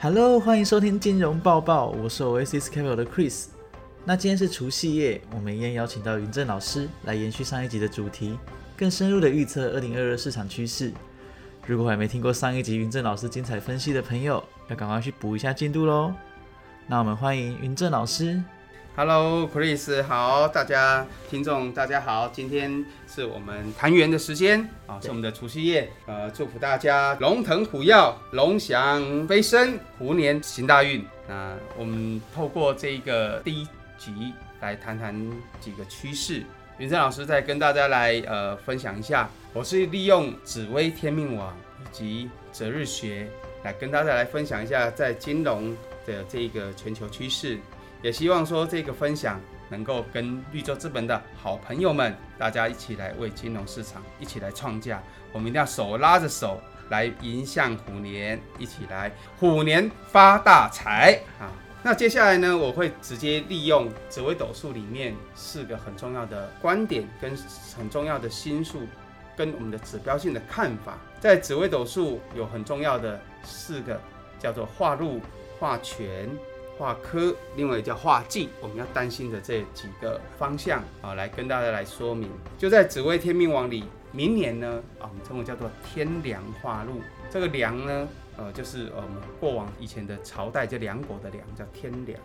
Hello，欢迎收听金融报报，我是 Oasis Capital 的 Chris。那今天是除夕夜，我们依然邀请到云正老师来延续上一集的主题，更深入的预测二零二二市场趋势。如果还没听过上一集云正老师精彩分析的朋友，要赶快去补一下进度喽。那我们欢迎云正老师。Hello，Chris，好，大家听众大家好，今天是我们团圆的时间啊，是我们的除夕夜，呃，祝福大家龙腾虎跃，龙翔飞升，虎年行大运。那我们透过这个第一集来谈谈几个趋势。云正老师再跟大家来呃分享一下，我是利用紫薇天命网以及择日学来跟大家来分享一下在金融的这个全球趋势。也希望说这个分享能够跟绿洲资本的好朋友们，大家一起来为金融市场一起来创价。我们一定要手拉着手来迎向虎年，一起来虎年发大财啊！那接下来呢，我会直接利用紫微斗数里面四个很重要的观点跟很重要的心数，跟我们的指标性的看法。在紫微斗数有很重要的四个，叫做化禄、化权。化科，另外也叫化忌，我们要担心的这几个方向啊，来跟大家来说明。就在紫微天命网里，明年呢啊，我们称为叫做天梁化禄。这个梁呢，呃，就是我们过往以前的朝代，就梁国的梁，叫天梁。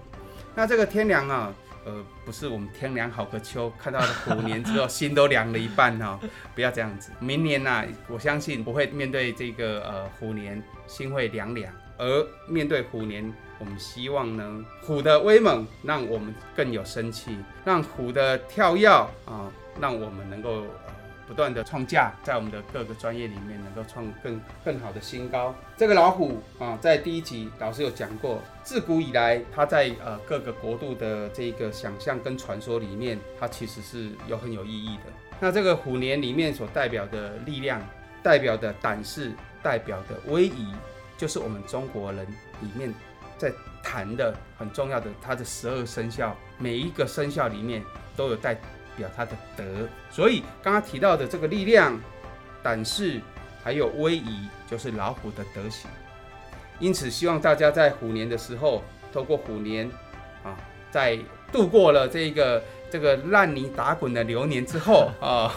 那这个天梁啊，呃，不是我们天凉好个秋，看到了虎年之后心都凉了一半哈、哦，不要这样子。明年呐、啊，我相信不会面对这个呃虎年心会凉凉，而面对虎年。我们希望呢，虎的威猛让我们更有生气，让虎的跳跃啊，让我们能够呃不断的创价，在我们的各个专业里面能够创更更好的新高。这个老虎啊，在第一集老师有讲过，自古以来它在呃各个国度的这个想象跟传说里面，它其实是有很有意义的。那这个虎年里面所代表的力量，代表的胆识，代表的威仪，就是我们中国人里面。在谈的很重要的，它的十二生肖，每一个生肖里面都有代表它的德，所以刚刚提到的这个力量、胆识还有威仪，就是老虎的德行。因此，希望大家在虎年的时候，透过虎年啊，在度过了这个这个烂泥打滚的流年之后啊，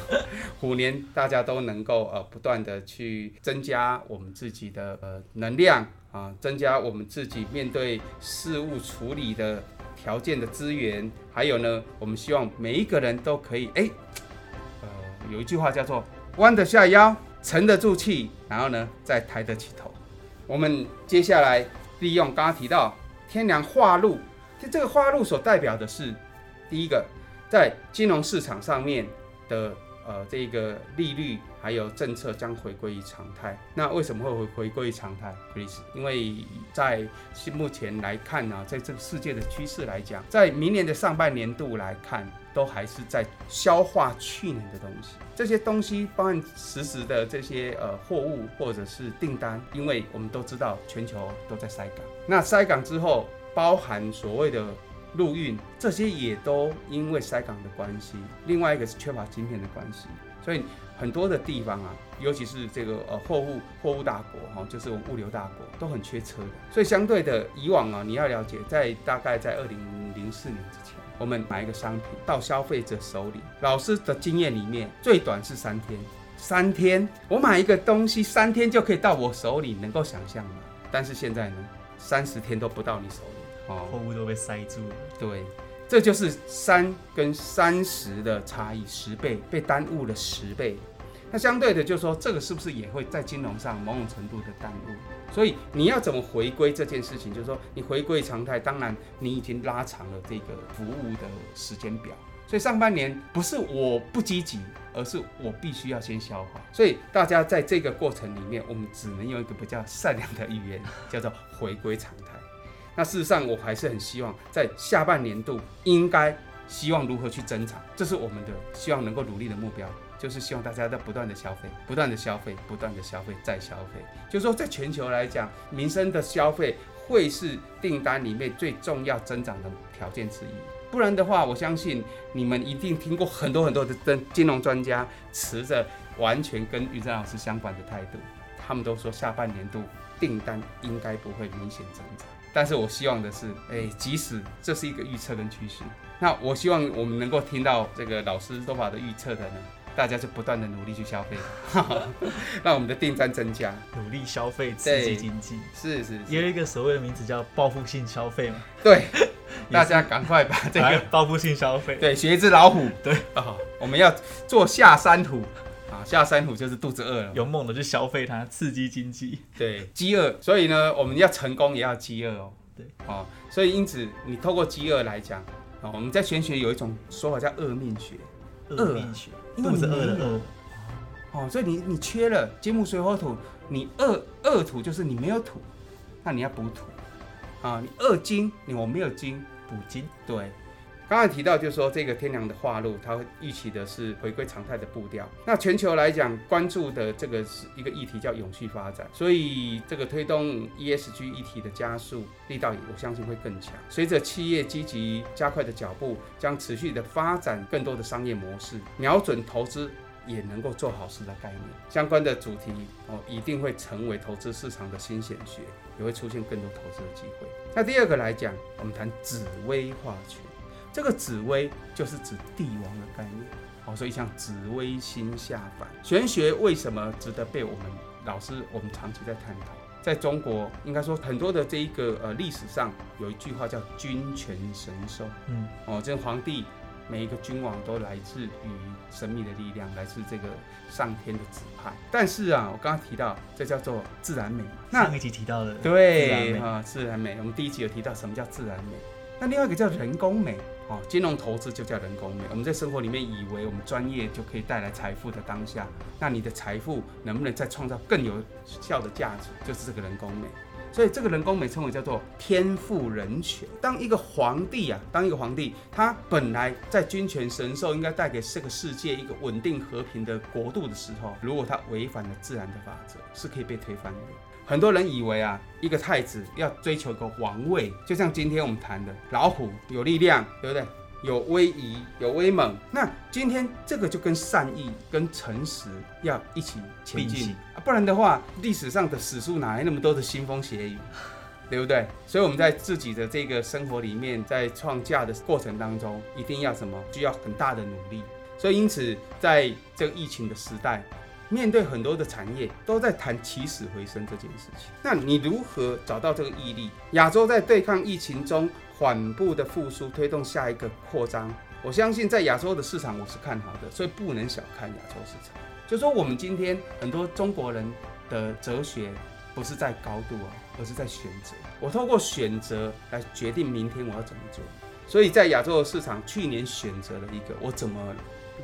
虎年大家都能够呃不断的去增加我们自己的呃能量。啊，增加我们自己面对事物处理的条件的资源，还有呢，我们希望每一个人都可以，哎，呃，有一句话叫做“弯得下腰，沉得住气”，然后呢，再抬得起头。我们接下来利用刚刚提到天梁化禄，这个化禄所代表的是第一个，在金融市场上面的呃这个利率。还有政策将回归于常态。那为什么会回回归于常态？Chris，因为在目前来看呢、在这个世界的趋势来讲，在明年的上半年度来看，都还是在消化去年的东西。这些东西包含实时的这些呃货物或者是订单，因为我们都知道全球都在塞港。那塞港之后，包含所谓的陆运，这些也都因为塞港的关系。另外一个是缺乏晶片的关系，所以。很多的地方啊，尤其是这个呃货物货物大国哈、哦，就是我们物流大国，都很缺车的。所以相对的，以往啊，你要了解，在大概在二零零四年之前，我们买一个商品到消费者手里，老师的经验里面，最短是三天。三天，我买一个东西，三天就可以到我手里，能够想象吗？但是现在呢，三十天都不到你手里，哦，货物都被塞住了。对。这就是三跟三十的差异，十倍被耽误了十倍。那相对的，就是说这个是不是也会在金融上某种程度的耽误？所以你要怎么回归这件事情？就是说你回归常态，当然你已经拉长了这个服务的时间表。所以上半年不是我不积极，而是我必须要先消化。所以大家在这个过程里面，我们只能用一个比较善良的语言，叫做回归常态。那事实上，我还是很希望在下半年度应该希望如何去增长，这是我们的希望能够努力的目标，就是希望大家在不断的消费，不断的消费，不断的消费再消费。就是说，在全球来讲，民生的消费会是订单里面最重要增长的条件之一。不然的话，我相信你们一定听过很多很多的金融专家持着完全跟于正老师相反的态度，他们都说下半年度订单应该不会明显增长。但是我希望的是，哎，即使这是一个预测跟趋势，那我希望我们能够听到这个老师说法的预测的呢，大家就不断的努力去消费，让我们的订单增加，努力消费刺激经济。是是，也有一个所谓的名字叫报复性消费嘛。对，大家赶快把这个报复性消费，对，学一只老虎。对啊，我们要做下山虎。啊，下山虎就是肚子饿了，勇猛的去消费它，刺激经济。对，饥饿，所以呢，我们要成功也要饥饿哦。对，哦，所以因此你透过饥饿来讲，啊，我们在玄学有一种说法叫恶命学，恶命学，肚子饿的饿。哦，所以你你缺了金木水火土，你饿饿土就是你没有土，那你要补土。啊，你饿金，你我没有金，补金。对。刚才提到，就是说这个天梁的化路，它预期的是回归常态的步调。那全球来讲，关注的这个是一个议题叫永续发展，所以这个推动 ESG 议题的加速力道，我相信会更强。随着企业积极加快的脚步，将持续的发展更多的商业模式，瞄准投资也能够做好事的概念。相关的主题哦，一定会成为投资市场的新显学，也会出现更多投资的机会。那第二个来讲，我们谈紫薇化权。这个紫薇就是指帝王的概念，哦，所以像紫微星下凡，玄学为什么值得被我们老师我们长期在探讨？在中国，应该说很多的这一个呃历史上有一句话叫君权神授，嗯，哦，这皇帝每一个君王都来自于神秘的力量，来自这个上天的指派。但是啊，我刚刚提到这叫做自然美嘛，那，上一集提到的对啊，自然美，我们第一集有提到什么叫自然美，那另外一个叫人工美。哦，金融投资就叫人工美。我们在生活里面以为我们专业就可以带来财富的当下，那你的财富能不能再创造更有效的价值，就是这个人工美。所以这个人工美称为叫做天赋人权。当一个皇帝啊，当一个皇帝，他本来在君权神授，应该带给这个世界一个稳定和平的国度的时候，如果他违反了自然的法则，是可以被推翻的。很多人以为啊，一个太子要追求一个王位，就像今天我们谈的老虎有力量，对不对？有威仪，有威猛。那今天这个就跟善意、跟诚实要一起前进啊，不然的话，历史上的史书哪来那么多的腥风血雨，对不对？所以我们在自己的这个生活里面，在创价的过程当中，一定要什么？需要很大的努力。所以因此，在这个疫情的时代。面对很多的产业都在谈起死回生这件事情，那你如何找到这个毅力？亚洲在对抗疫情中缓步的复苏，推动下一个扩张。我相信在亚洲的市场我是看好的，所以不能小看亚洲市场。就说我们今天很多中国人的哲学不是在高度啊，而是在选择。我透过选择来决定明天我要怎么做。所以在亚洲的市场，去年选择了一个我怎么。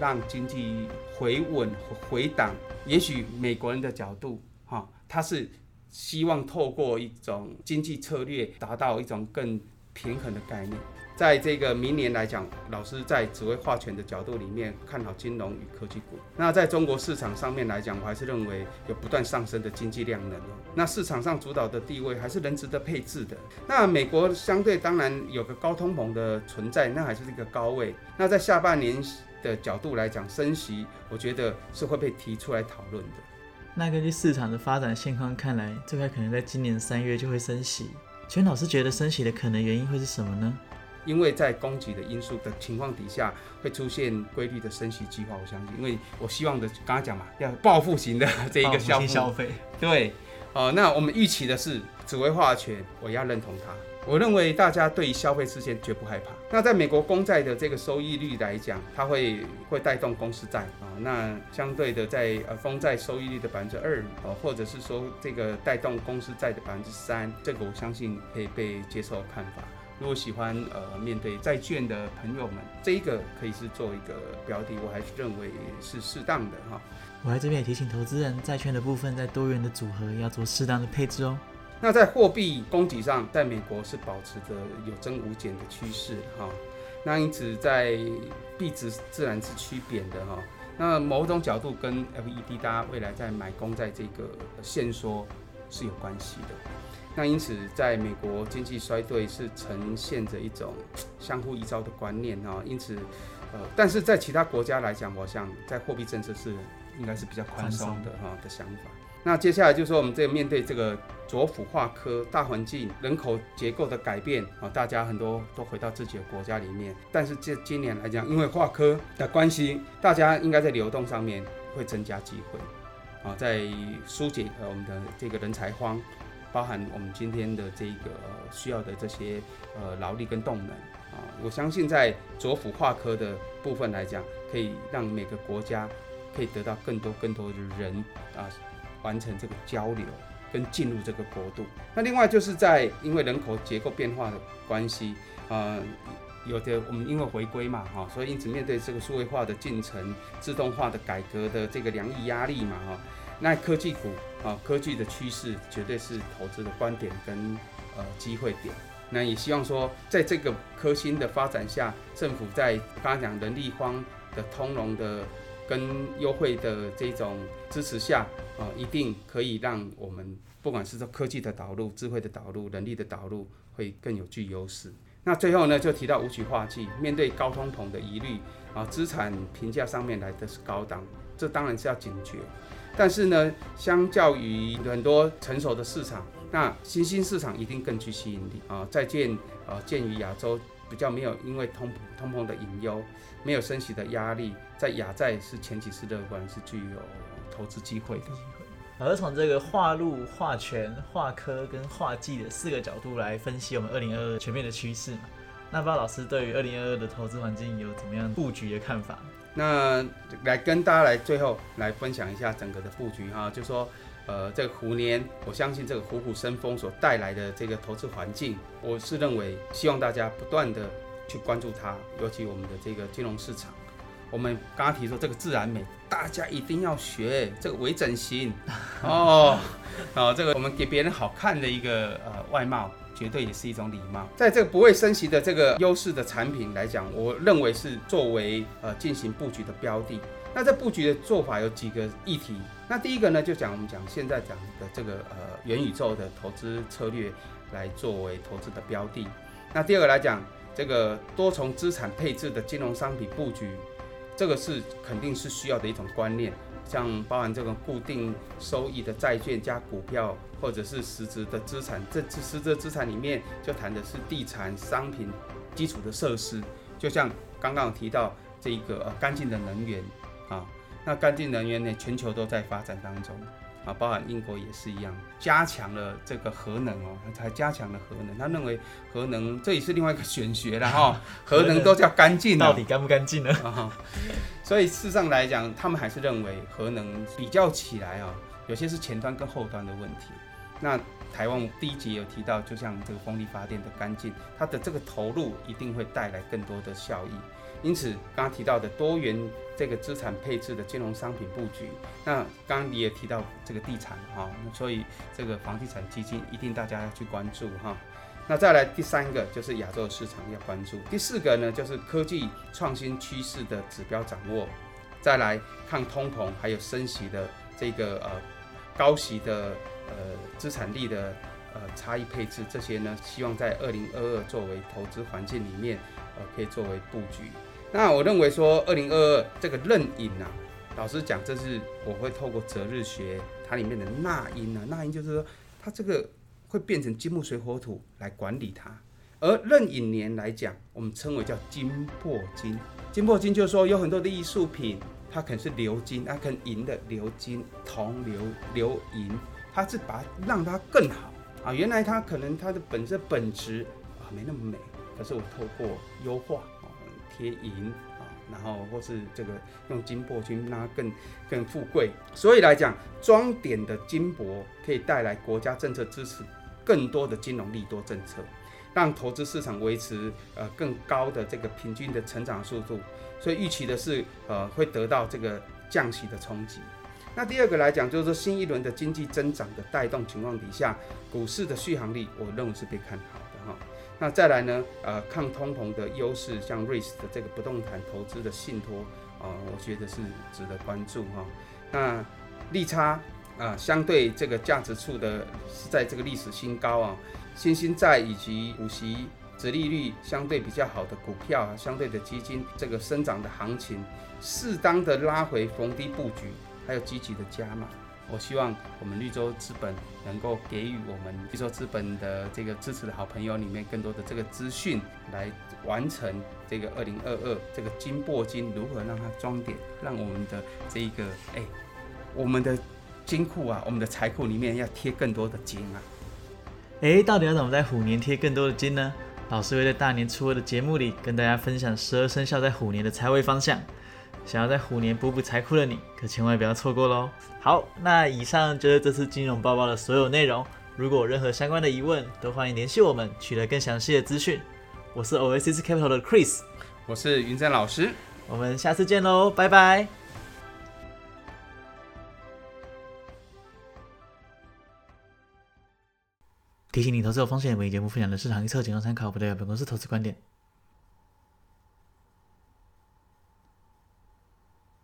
让经济回稳回档，也许美国人的角度，哈，他是希望透过一种经济策略达到一种更平衡的概念。在这个明年来讲，老师在紫薇化权的角度里面看好金融与科技股。那在中国市场上面来讲，我还是认为有不断上升的经济量能。那市场上主导的地位还是人值得配置的。那美国相对当然有个高通膨的存在，那还是一个高位。那在下半年。的角度来讲，升息，我觉得是会被提出来讨论的。那根据市场的发展现况看来，最快可能在今年三月就会升息。全老师觉得升息的可能原因会是什么呢？因为在供给的因素的情况底下，会出现规律的升息计划。我相信，因为我希望的刚刚讲嘛，要报复型的这一个消费。对，哦，那我们预期的是紫薇化权，我要认同它。我认为大家对于消费事件绝不害怕。那在美国公债的这个收益率来讲，它会会带动公司债啊。那相对的，在呃公债收益率的百分之二啊，或者是说这个带动公司债的百分之三，这个我相信可以被接受看法。如果喜欢呃面对债券的朋友们，这一个可以是做一个标的，我还是认为是适当的哈。我在这边也提醒投资人，债券的部分在多元的组合要做适当的配置哦。那在货币供给上，在美国是保持着有增无减的趋势哈。那因此在币值自然是趋贬的哈。那某种角度跟 FED 大家未来在买公债这个线索是有关系的。那因此在美国经济衰退是呈现着一种相互依照的观念哈。因此呃，但是在其他国家来讲，我想在货币政策是应该是比较宽松的哈的想法。那接下来就是说我们这面对这个左辅化科大环境人口结构的改变啊，大家很多都回到自己的国家里面，但是这今年来讲，因为化科的关系，大家应该在流动上面会增加机会啊，在疏解呃我们的这个人才荒，包含我们今天的这个需要的这些呃劳力跟动能啊，我相信在左辅化科的部分来讲，可以让每个国家可以得到更多更多的人啊。完成这个交流跟进入这个国度。那另外就是在因为人口结构变化的关系，呃，有的我们因为回归嘛，哈，所以因此面对这个数位化的进程、自动化的改革的这个两亿压力嘛，哈，那科技股啊，科技的趋势绝对是投资的观点跟呃机会点。那也希望说，在这个科新的发展下，政府在刚刚讲人力荒的通融的。跟优惠的这种支持下，啊，一定可以让我们不管是说科技的导入、智慧的导入、人力的导入，会更有具优势。那最后呢，就提到五曲化剂，面对高通膨的疑虑，啊，资产评价上面来的是高档，这当然是要警觉。但是呢，相较于很多成熟的市场，那新兴市场一定更具吸引力啊。再见，呃，鉴于亚洲。比较没有因为通通膨的隐忧，没有升息的压力，在亚债是前几次乐观，是具有投资机会的。而从这个化路、化权、化科跟化技的四个角度来分析我们二零二二全面的趋势嘛？那不知道老师对于二零二二的投资环境有怎么样布局的看法？那来跟大家来最后来分享一下整个的布局哈，就说。呃，这个虎年，我相信这个虎虎生风所带来的这个投资环境，我是认为希望大家不断的去关注它，尤其我们的这个金融市场。我们刚刚提出这个自然美，大家一定要学这个微整形哦，哦，这个我们给别人好看的一个呃外貌，绝对也是一种礼貌。在这个不会升息的这个优势的产品来讲，我认为是作为呃进行布局的标的。那这布局的做法有几个议题。那第一个呢，就讲我们讲现在讲的这个呃元宇宙的投资策略来作为投资的标的。那第二个来讲，这个多重资产配置的金融商品布局，这个是肯定是需要的一种观念。像包含这个固定收益的债券加股票，或者是实质的资产，这实质资产里面就谈的是地产、商品、基础的设施。就像刚刚提到这个呃干净的能源。啊，那干净能源呢？全球都在发展当中啊，包含英国也是一样，加强了这个核能哦，才加强了核能。他认为核能这也是另外一个玄学了 哈，核能都叫干净，到底干不干净呢？所以事实上来讲，他们还是认为核能比较起来啊，有些是前端跟后端的问题。那台湾第一集有提到，就像这个风力发电的干净，它的这个投入一定会带来更多的效益。因此，刚刚提到的多元这个资产配置的金融商品布局，那刚刚你也提到这个地产哈，那所以这个房地产基金一定大家要去关注哈。那再来第三个就是亚洲市场要关注，第四个呢就是科技创新趋势的指标掌握，再来抗通膨还有升息的这个呃高息的呃资产力的呃差异配置，这些呢希望在二零二二作为投资环境里面呃可以作为布局。那我认为说，二零二二这个壬寅啊，老实讲，这是我会透过择日学它里面的纳音啊，纳音就是说，它这个会变成金木水火土来管理它。而壬寅年来讲，我们称为叫金破金，金破金就是说有很多的艺术品，它可能是鎏金，它可能银的鎏金、铜鎏鎏银，它是把让它更好啊。原来它可能它的本身本质啊没那么美，可是我透过优化。贴银啊，然后或是这个用金箔去拉更更富贵，所以来讲，装点的金箔可以带来国家政策支持，更多的金融利多政策，让投资市场维持呃更高的这个平均的成长速度。所以预期的是呃会得到这个降息的冲击。那第二个来讲，就是说新一轮的经济增长的带动情况底下，股市的续航力，我认为是被看好的哈。那再来呢？呃，抗通膨的优势，像瑞士的这个不动产投资的信托啊，我觉得是值得关注哈。那利差啊，相对这个价值处的是在这个历史新高啊，新兴债以及股息、殖利率相对比较好的股票啊，相对的基金这个生长的行情，适当的拉回逢低布局，还有积极的加码，我希望我们绿洲资本能够给予我们绿洲资本的这个支持的好朋友里面更多的这个资讯，来完成这个二零二二这个金箔金如何让它装点，让我们的这一个哎，我们的金库啊，我们的财库里面要贴更多的金啊。哎，到底要怎么在虎年贴更多的金呢？老师会在大年初二的节目里跟大家分享十二生肖在虎年的财位方向。想要在虎年补补财库的你，可千万不要错过喽！好，那以上就是这次金融报报的所有内容。如果有任何相关的疑问，都欢迎联系我们，取得更详细的资讯。我是 Oasis Capital 的 Chris，我是云珍老师，我们下次见喽，拜拜。提醒你，投资有风险，本节目分享的市场预测仅供参考，不代表本公司投资观点。